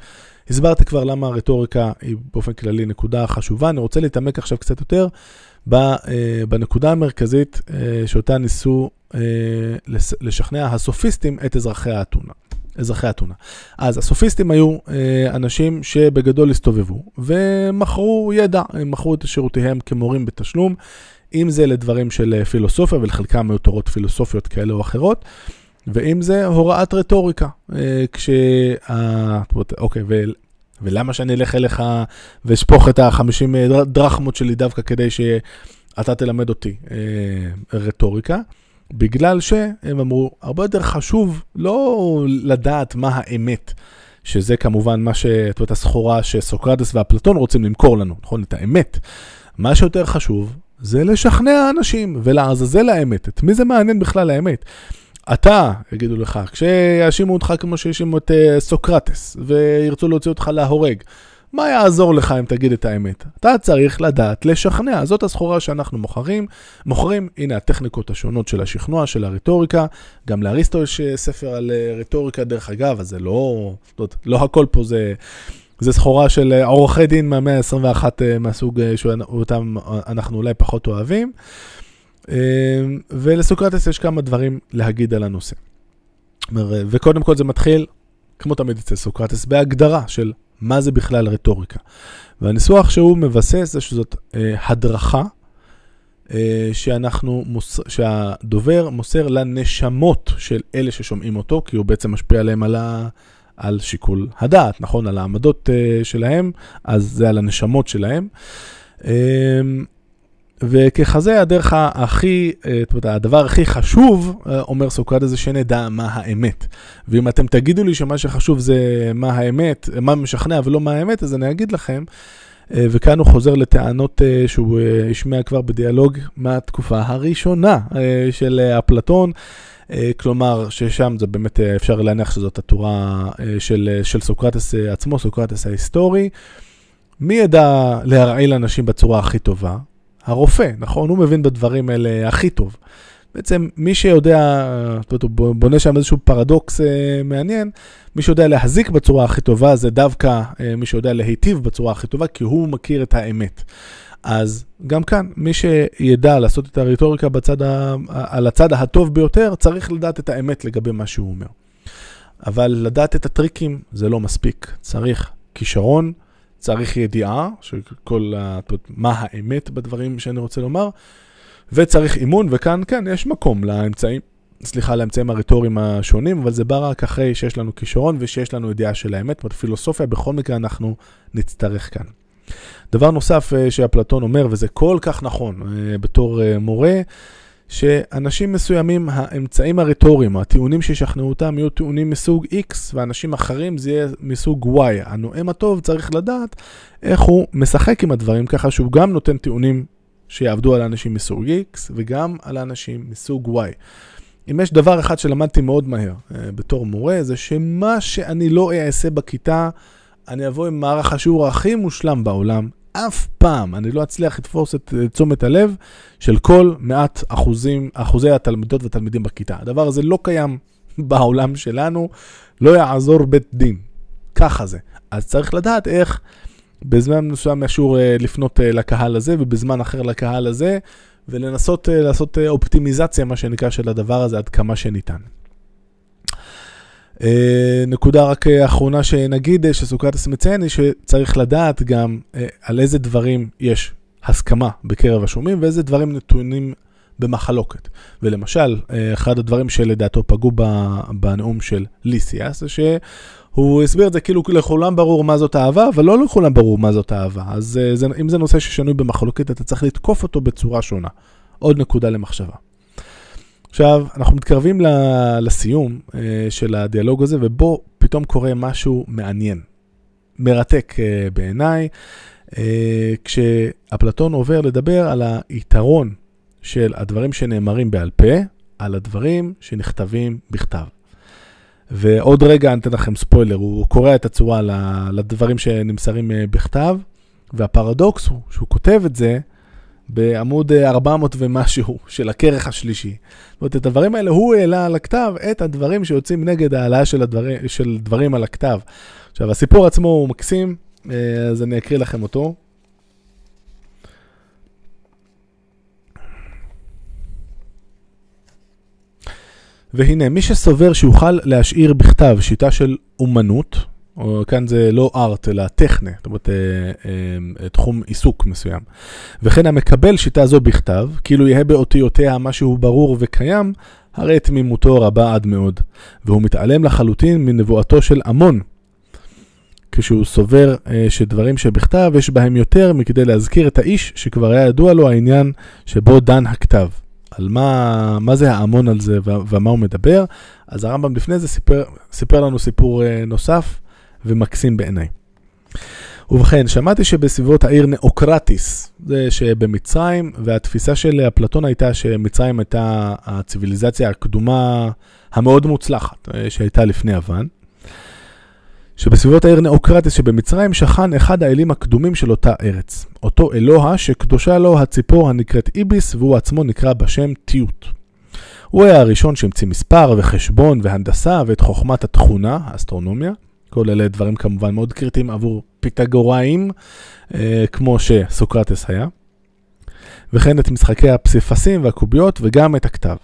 הסברתי כבר למה הרטוריקה היא באופן כללי נקודה חשובה, אני רוצה להתעמק עכשיו קצת יותר אה, בנקודה המרכזית אה, שאותה ניסו אה, לשכנע הסופיסטים את אזרחי האתונה. אזרחי אתונה. אז הסופיסטים היו אנשים שבגדול הסתובבו ומכרו ידע, הם מכרו את שירותיהם כמורים בתשלום, אם זה לדברים של פילוסופיה, ולחלקם היו תורות פילוסופיות כאלה או אחרות, ואם זה הוראת רטוריקה. כשה... אוקיי, ולמה שאני אלך אליך ואשפוך את ה-50 דרחמות שלי דווקא כדי שאתה תלמד אותי אה, רטוריקה? בגלל שהם אמרו, הרבה יותר חשוב לא לדעת מה האמת, שזה כמובן מה ש... זאת אומרת, הסחורה שסוקרטס ואפלטון רוצים למכור לנו, נכון? את האמת. מה שיותר חשוב זה לשכנע אנשים ולעזאזל האמת. את מי זה מעניין בכלל האמת? אתה, יגידו לך, כשיאשימו אותך כמו שהאשימו את uh, סוקרטס, וירצו להוציא אותך להורג, מה יעזור לך אם תגיד את האמת? אתה צריך לדעת לשכנע, זאת הסחורה שאנחנו מוכרים. מוכרים, הנה הטכניקות השונות של השכנוע, של הרטוריקה. גם לאריסטו יש אה, ספר על אה, רטוריקה, דרך אגב, אז זה לא, זאת, לא הכל פה זה, זה סחורה של עורכי דין מהמאה ה-21 מהסוג שאותם אנחנו אולי פחות אוהבים. אמ, ולסוקרטס יש כמה דברים להגיד על הנושא. וקודם כל זה מתחיל, כמו תמיד אצל סוקרטס, בהגדרה של מה זה בכלל רטוריקה. והניסוח שהוא מבסס זה שזאת אה, הדרכה אה, שאנחנו, מוס, שהדובר מוסר לנשמות של אלה ששומעים אותו, כי הוא בעצם משפיע עליהם על, ה, על שיקול הדעת, נכון? על העמדות אה, שלהם, אז זה על הנשמות שלהם. אה, וככזה הדרך הכי, זאת אומרת, הדבר הכי חשוב, אומר סוקרטס, זה שנדע מה האמת. ואם אתם תגידו לי שמה שחשוב זה מה האמת, מה משכנע ולא מה האמת, אז אני אגיד לכם, וכאן הוא חוזר לטענות שהוא השמיע כבר בדיאלוג מהתקופה הראשונה של אפלטון. כלומר, ששם זה באמת אפשר להניח שזאת התורה של, של סוקרטס עצמו, סוקרטס ההיסטורי. מי ידע להרעיל אנשים בצורה הכי טובה? הרופא, נכון? הוא מבין בדברים האלה הכי טוב. בעצם מי שיודע, הוא בונה שם איזשהו פרדוקס אה, מעניין, מי שיודע להזיק בצורה הכי טובה זה דווקא אה, מי שיודע להיטיב בצורה הכי טובה, כי הוא מכיר את האמת. אז גם כאן, מי שידע לעשות את הרטוריקה בצד ה, על הצד הטוב ביותר, צריך לדעת את האמת לגבי מה שהוא אומר. אבל לדעת את הטריקים זה לא מספיק, צריך כישרון. צריך ידיעה של כל, מה האמת בדברים שאני רוצה לומר, וצריך אימון, וכאן, כן, יש מקום לאמצעים, סליחה, לאמצעים הרטוריים השונים, אבל זה בא רק אחרי שיש לנו כישרון ושיש לנו ידיעה של האמת, פילוסופיה, בכל מקרה אנחנו נצטרך כאן. דבר נוסף אה, שאפלטון אומר, וזה כל כך נכון אה, בתור אה, מורה, שאנשים מסוימים, האמצעים הרטוריים, הטיעונים שישכנעו אותם, יהיו טיעונים מסוג X, ואנשים אחרים זה יהיה מסוג Y. הנואם הטוב צריך לדעת איך הוא משחק עם הדברים, ככה שהוא גם נותן טיעונים שיעבדו על אנשים מסוג X, וגם על אנשים מסוג Y. אם יש דבר אחד שלמדתי מאוד מהר uh, בתור מורה, זה שמה שאני לא אעשה בכיתה, אני אבוא עם מערך השיעור הכי מושלם בעולם, אף פעם אני לא אצליח לתפוס את תשומת הלב של כל מעט אחוזים, אחוזי התלמידות והתלמידים בכיתה. הדבר הזה לא קיים בעולם שלנו, לא יעזור בית דין. ככה זה. אז צריך לדעת איך בזמן מסוים מהשיעור אה, לפנות אה, לקהל הזה ובזמן אחר לקהל הזה, ולנסות אה, לעשות אופטימיזציה, מה שנקרא, של הדבר הזה עד כמה שניתן. אה, נקודה רק אה, אחרונה שנגיד אה, שסוקרטס מציין היא שצריך לדעת גם על איזה דברים יש הסכמה בקרב השומעים ואיזה דברים נתונים במחלוקת. ולמשל, אחד הדברים שלדעתו פגעו בנאום של ליסיאס זה שהוא הסביר את זה כאילו לכולם ברור מה זאת אהבה, אבל לא לכולם ברור מה זאת אהבה. אז זה, אם זה נושא ששנוי במחלוקת, אתה צריך לתקוף אותו בצורה שונה. עוד נקודה למחשבה. עכשיו, אנחנו מתקרבים לסיום אה, של הדיאלוג הזה, ובו פתאום קורה משהו מעניין, מרתק אה, בעיניי, אה, כשאפלטון עובר לדבר על היתרון של הדברים שנאמרים בעל פה, על הדברים שנכתבים בכתב. ועוד רגע אני אתן לכם ספוילר, הוא קורא את הצורה לדברים שנמסרים בכתב, והפרדוקס הוא שהוא כותב את זה בעמוד 400 אה, ומשהו של הכרך השלישי. זאת אומרת, את הדברים האלה הוא העלה על הכתב, את הדברים שיוצאים נגד העלאה של, הדברים, של דברים על הכתב. עכשיו, הסיפור עצמו הוא מקסים, אה, אז אני אקריא לכם אותו. והנה, מי שסובר שיוכל להשאיר בכתב שיטה של אומנות, או כאן זה לא ארט, אלא טכנה, זאת אומרת, אה, אה, תחום עיסוק מסוים. וכן המקבל שיטה זו בכתב, כאילו יהא באותיותיה משהו ברור וקיים, הרי תמימותו רבה עד מאוד, והוא מתעלם לחלוטין מנבואתו של עמון, כשהוא סובר אה, שדברים שבכתב יש בהם יותר מכדי להזכיר את האיש שכבר היה ידוע לו העניין שבו דן הכתב. על מה, מה זה ההמון על זה ומה הוא מדבר. אז הרמב"ם לפני זה סיפר, סיפר לנו סיפור נוסף ומקסים בעיניי. ובכן, שמעתי שבסביבות העיר נאוקרטיס, זה שבמצרים, והתפיסה של אפלטון הייתה שמצרים הייתה הציוויליזציה הקדומה המאוד מוצלחת אה, שהייתה לפני יוון, שבסביבות העיר נאוקרטיס שבמצרים שכן אחד האלים הקדומים של אותה ארץ. אותו אלוה שקדושה לו הציפור הנקראת איביס והוא עצמו נקרא בשם תיות. הוא היה הראשון שהמציא מספר וחשבון והנדסה ואת חוכמת התכונה, האסטרונומיה. כל אלה דברים כמובן מאוד קריטיים עבור פיתגוראים, אה, כמו שסוקרטס היה, וכן את משחקי הפסיפסים והקוביות וגם את הכתב.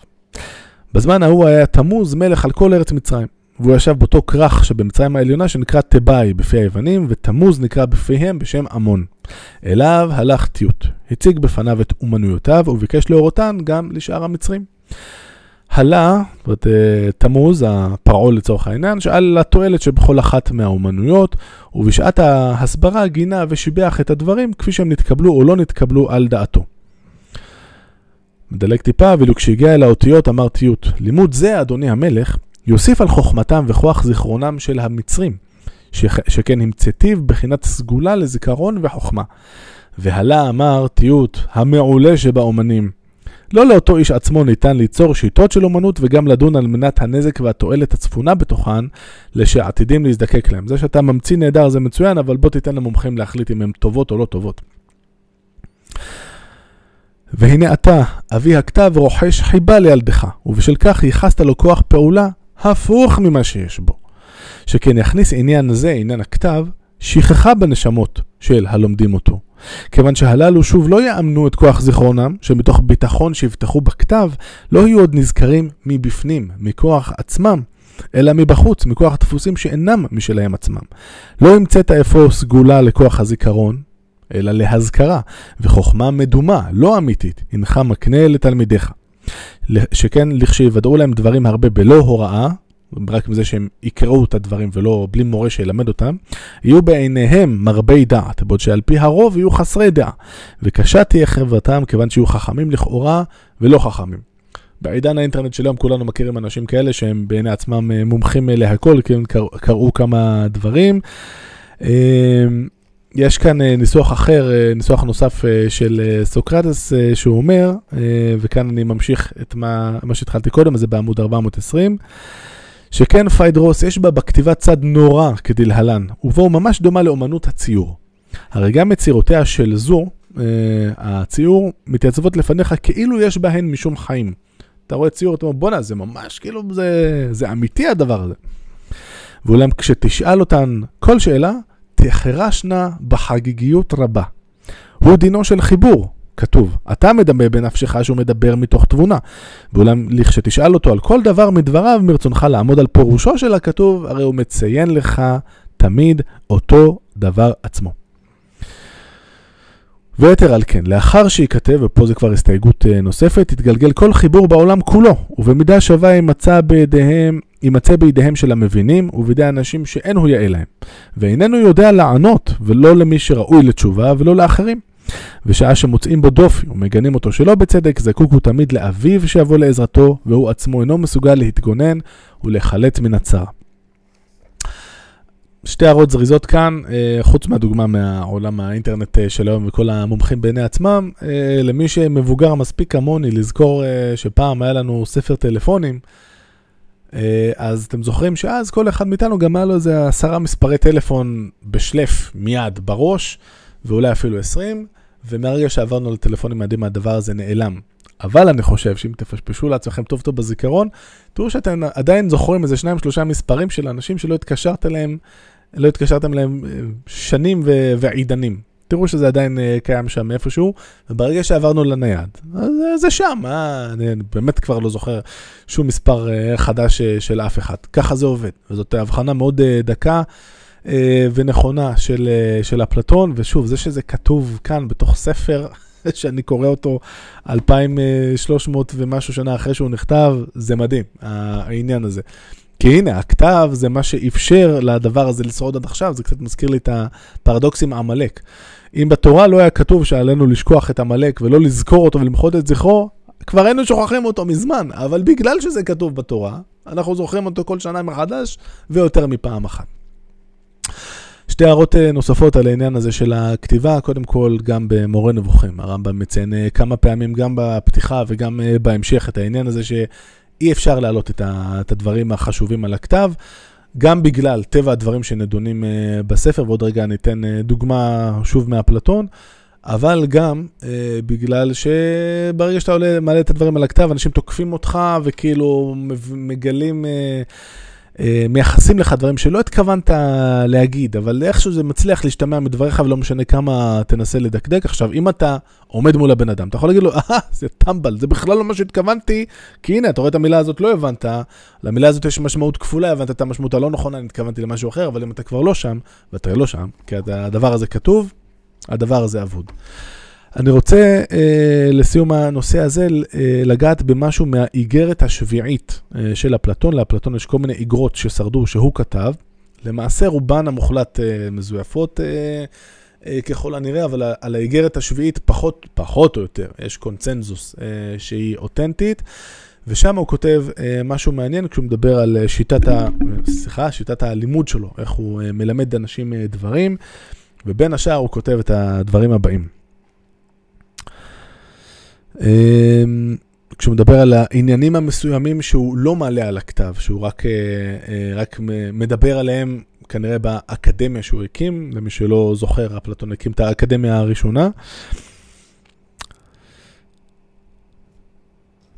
בזמן ההוא היה תמוז מלך על כל ארץ מצרים, והוא ישב באותו כרך שבמצרים העליונה שנקרא תבאי בפי היוונים, ותמוז נקרא בפיהם בשם עמון. אליו הלך תיות, הציג בפניו את אומנויותיו וביקש להורותן גם לשאר המצרים. הלה, זאת אומרת, אה, תמוז, הפרעה לצורך העניין, שאל על התועלת שבכל אחת מהאומנויות, ובשעת ההסברה גינה ושיבח את הדברים כפי שהם נתקבלו או לא נתקבלו על דעתו. מדלג טיפה, ואילו כשהגיע אל האותיות אמר תיות. לימוד זה, אדוני המלך, יוסיף על חוכמתם וכוח זיכרונם של המצרים, שכן המצאתיו בחינת סגולה לזיכרון וחוכמה. והלה אמר תיות המעולה שבאומנים. לא לאותו איש עצמו ניתן ליצור שיטות של אומנות וגם לדון על מנת הנזק והתועלת הצפונה בתוכן, לשעתידים להזדקק להם. זה שאתה ממציא נהדר זה מצוין, אבל בוא תיתן למומחים להחליט אם הן טובות או לא טובות. והנה אתה, אבי הכתב, רוחש חיבה לילדך, ובשל כך ייחסת לו כוח פעולה הפוך ממה שיש בו. שכן יכניס עניין זה, עניין הכתב, שכחה בנשמות של הלומדים אותו. כיוון שהללו שוב לא יאמנו את כוח זיכרונם, שמתוך ביטחון שיפתחו בכתב, לא יהיו עוד נזכרים מבפנים, מכוח עצמם, אלא מבחוץ, מכוח דפוסים שאינם משלהם עצמם. לא המצאת אפוא סגולה לכוח הזיכרון, אלא להזכרה, וחוכמה מדומה, לא אמיתית, הנך מקנה לתלמידיך. שכן לכשיוודעו להם דברים הרבה בלא הוראה, רק מזה שהם יקראו את הדברים ולא בלי מורה שילמד אותם, יהיו בעיניהם מרבי דעת, בעוד שעל פי הרוב יהיו חסרי דעה, וקשה תהיה חברתם כיוון שיהיו חכמים לכאורה ולא חכמים. בעידן האינטרנט של היום כולנו מכירים אנשים כאלה שהם בעיני עצמם אה, מומחים להכל, כי הם קראו כמה דברים. אה, יש כאן אה, ניסוח אחר, ניסוח נוסף של סוקרטס, שהוא אומר, וכאן אני ממשיך את מה, מה שהתחלתי קודם, זה בעמוד 420. שכן פיידרוס יש בה בכתיבת צד נורא כדלהלן, ובו ממש דומה לאומנות הציור. הרי גם יצירותיה של זו, אה, הציור, מתייצבות לפניך כאילו יש בהן משום חיים. אתה רואה ציור, אתה אומר, בואנה, זה ממש, כאילו, זה, זה אמיתי הדבר הזה. ואולם כשתשאל אותן כל שאלה, תחרשנה בחגיגיות רבה. הוא דינו של חיבור, כתוב, אתה מדמה בנפשך שהוא מדבר מתוך תבונה. ואולם, לכשתשאל אותו על כל דבר מדבריו, מרצונך לעמוד על פירושו של הכתוב, הרי הוא מציין לך תמיד אותו דבר עצמו. ויתר על כן, לאחר שייכתב, ופה זה כבר הסתייגות אה, נוספת, יתגלגל כל חיבור בעולם כולו, ובמידה שווה יימצא בידיהם, יימצא בידיהם של המבינים, ובידי האנשים שאין הוא יאה להם. ואיננו יודע לענות, ולא למי שראוי לתשובה, ולא לאחרים. ושעה שמוצאים בו דופי ומגנים אותו שלא בצדק, זקוק הוא תמיד לאביו שיבוא לעזרתו, והוא עצמו אינו מסוגל להתגונן ולהיחלץ מן הצרה. שתי הערות זריזות כאן, אה, חוץ מהדוגמה מהעולם האינטרנט אה, של היום וכל המומחים בעיני עצמם, אה, למי שמבוגר מספיק כמוני לזכור שפעם היה לנו ספר טלפונים, אז אתם זוכרים שאז כל אחד מאיתנו גם היה לו איזה עשרה מספרי טלפון בשלף מיד בראש, ואולי אפילו עשרים. ומהרגע שעברנו לטלפונים ניידים הדבר הזה נעלם. אבל אני חושב שאם תפשפשו לעצמכם טוב טוב בזיכרון, תראו שאתם עדיין זוכרים איזה שניים שלושה מספרים של אנשים שלא התקשרת אליהם, לא התקשרתם אליהם אה, שנים ו- ועידנים. תראו שזה עדיין uh, קיים שם איפשהו, וברגע שעברנו לנייד, אז uh, זה שם, אה, אני באמת כבר לא זוכר שום מספר חדש של אף אחד. ככה זה עובד, וזאת הבחנה מאוד דקה. אה, ונכונה של, אה, של אפלטון, ושוב, זה שזה כתוב כאן בתוך ספר, שאני קורא אותו 2,300 ומשהו שנה אחרי שהוא נכתב, זה מדהים, העניין הזה. כי הנה, הכתב זה מה שאפשר לדבר הזה לשרוד עד עכשיו, זה קצת מזכיר לי את הפרדוקס עם עמלק. אם בתורה לא היה כתוב שעלינו לשכוח את עמלק ולא לזכור אותו ולמחות את זכרו, כבר היינו שוכחים אותו מזמן, אבל בגלל שזה כתוב בתורה, אנחנו זוכרים אותו כל שנה מחדש ויותר מפעם אחת. שתי הערות אה, נוספות על העניין הזה של הכתיבה, קודם כל גם במורה נבוכים. הרמב"ם מציין אה, כמה פעמים גם בפתיחה וגם אה, בהמשך את העניין הזה שאי אפשר להעלות את הדברים החשובים על הכתב. גם בגלל טבע הדברים שנדונים בספר, ועוד רגע אני אתן דוגמה שוב מאפלטון, אבל גם אה, בגלל שברגע שאתה עולה, מעלה את הדברים על הכתב, אנשים תוקפים אותך וכאילו מגלים... אה, מייחסים לך דברים שלא התכוונת להגיד, אבל איכשהו זה מצליח להשתמע מדבריך ולא משנה כמה תנסה לדקדק. עכשיו, אם אתה עומד מול הבן אדם, אתה יכול להגיד לו, אה, זה טמבל, זה בכלל לא מה שהתכוונתי, כי הנה, אתה רואה את המילה הזאת, לא הבנת, למילה הזאת יש משמעות כפולה, הבנת את המשמעות הלא נכונה, אני התכוונתי למשהו אחר, אבל אם אתה כבר לא שם, ואתה לא שם, כי הדבר הזה כתוב, הדבר הזה אבוד. אני רוצה אה, לסיום הנושא הזה אה, לגעת במשהו מהאיגרת השביעית אה, של אפלטון. לאפלטון יש כל מיני איגרות ששרדו, שהוא כתב. למעשה רובן המוחלט אה, מזויפות, אה, ככל הנראה, אבל על האיגרת השביעית פחות, פחות או יותר, יש קונצנזוס שהיא אותנטית. ושם הוא כותב משהו מעניין כשהוא מדבר על שיטת, ה... סליחה, שיטת הלימוד שלו, איך הוא מלמד אנשים דברים, ובין השאר הוא כותב את הדברים הבאים. אמ, כשהוא מדבר על העניינים המסוימים שהוא לא מעלה על הכתב, שהוא רק, אה, אה, רק מדבר עליהם כנראה באקדמיה שהוא הקים, למי שלא זוכר, אפלטון הקים את האקדמיה הראשונה.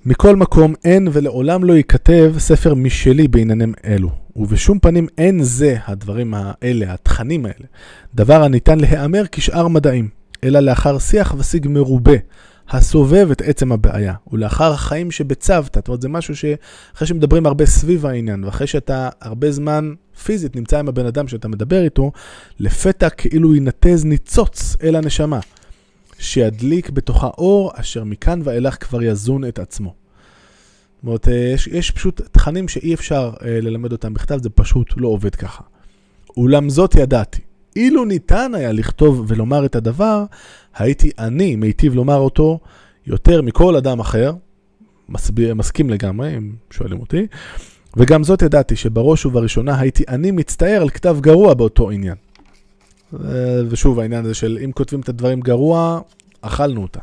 מכל מקום אין ולעולם לא ייכתב ספר משלי בעניינים אלו, ובשום פנים אין זה הדברים האלה, התכנים האלה, דבר הניתן להיאמר כשאר מדעים, אלא לאחר שיח ושיג מרובה, הסובב את עצם הבעיה, ולאחר החיים שבצוותא, זאת אומרת, זה משהו שאחרי שמדברים הרבה סביב העניין, ואחרי שאתה הרבה זמן פיזית נמצא עם הבן אדם שאתה מדבר איתו, לפתע כאילו ינתז ניצוץ אל הנשמה, שידליק בתוכה אור, אשר מכאן ואילך כבר יזון את עצמו. זאת אומרת, אה, יש, יש פשוט תכנים שאי אפשר אה, ללמד אותם בכתב, זה פשוט לא עובד ככה. אולם זאת ידעתי, אילו ניתן היה לכתוב ולומר את הדבר, הייתי אני מיטיב לומר אותו יותר מכל אדם אחר, מסביר, מסכים לגמרי, אם שואלים אותי, וגם זאת ידעתי שבראש ובראשונה הייתי אני מצטער על כתב גרוע באותו עניין. ושוב, העניין הזה של אם כותבים את הדברים גרוע, אכלנו אותה.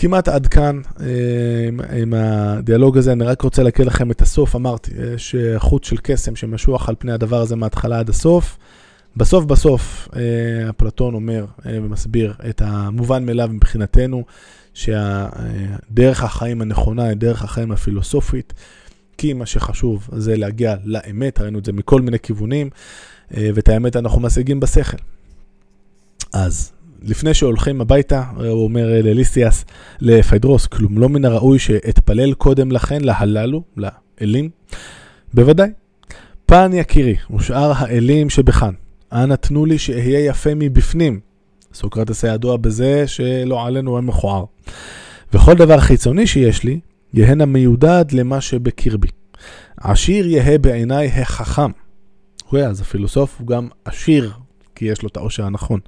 כמעט עד כאן אה, עם הדיאלוג הזה, אני רק רוצה להקריא לכם את הסוף, אמרתי, יש חוט של קסם שמשוח על פני הדבר הזה מההתחלה עד הסוף. בסוף בסוף אה, אפלטון אומר אה, ומסביר את המובן מאליו מבחינתנו, שהדרך החיים הנכונה היא דרך החיים הפילוסופית, כי מה שחשוב זה להגיע לאמת, ראינו את זה מכל מיני כיוונים, ואת האמת אנחנו משיגים בשכל. אז לפני שהולכים הביתה, הוא אומר לליסיאס, לפיידרוס, כלום לא מן הראוי שאתפלל קודם לכן להללו, לאלים? בוודאי. פן יקירי, ושאר האלים שבכאן, אנא תנו לי שאהיה יפה מבפנים. סוקרטס הידוע בזה שלא עלינו הוא מכוער. וכל דבר חיצוני שיש לי, יהנה מיודד למה שבקרבי. עשיר יהא בעיניי החכם. הוא אז הפילוסוף הוא גם עשיר כי יש לו את העושר הנכון.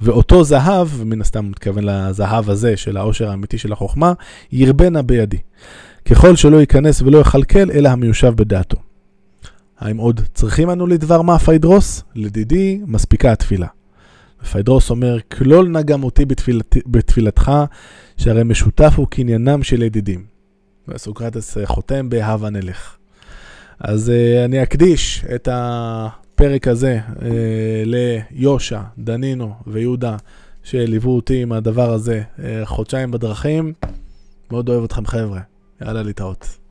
ואותו זהב, ומן הסתם מתכוון לזהב הזה של העושר האמיתי של החוכמה, ירבה נא בידי. ככל שלא ייכנס ולא יכלכל, אלא המיושב בדעתו. האם עוד צריכים אנו לדבר מה פיידרוס? לדידי, מספיקה התפילה. ופיידרוס אומר, כלול נא גם אותי בתפילת, בתפילתך, שהרי משותף הוא קניינם של ידידים. וסוקרטס חותם בהבה נלך. אז uh, אני אקדיש את ה... הפרק הזה אה, ליושע, דנינו ויהודה, שליוו אותי עם הדבר הזה אה, חודשיים בדרכים. מאוד אוהב אתכם חבר'ה, יאללה להתראות.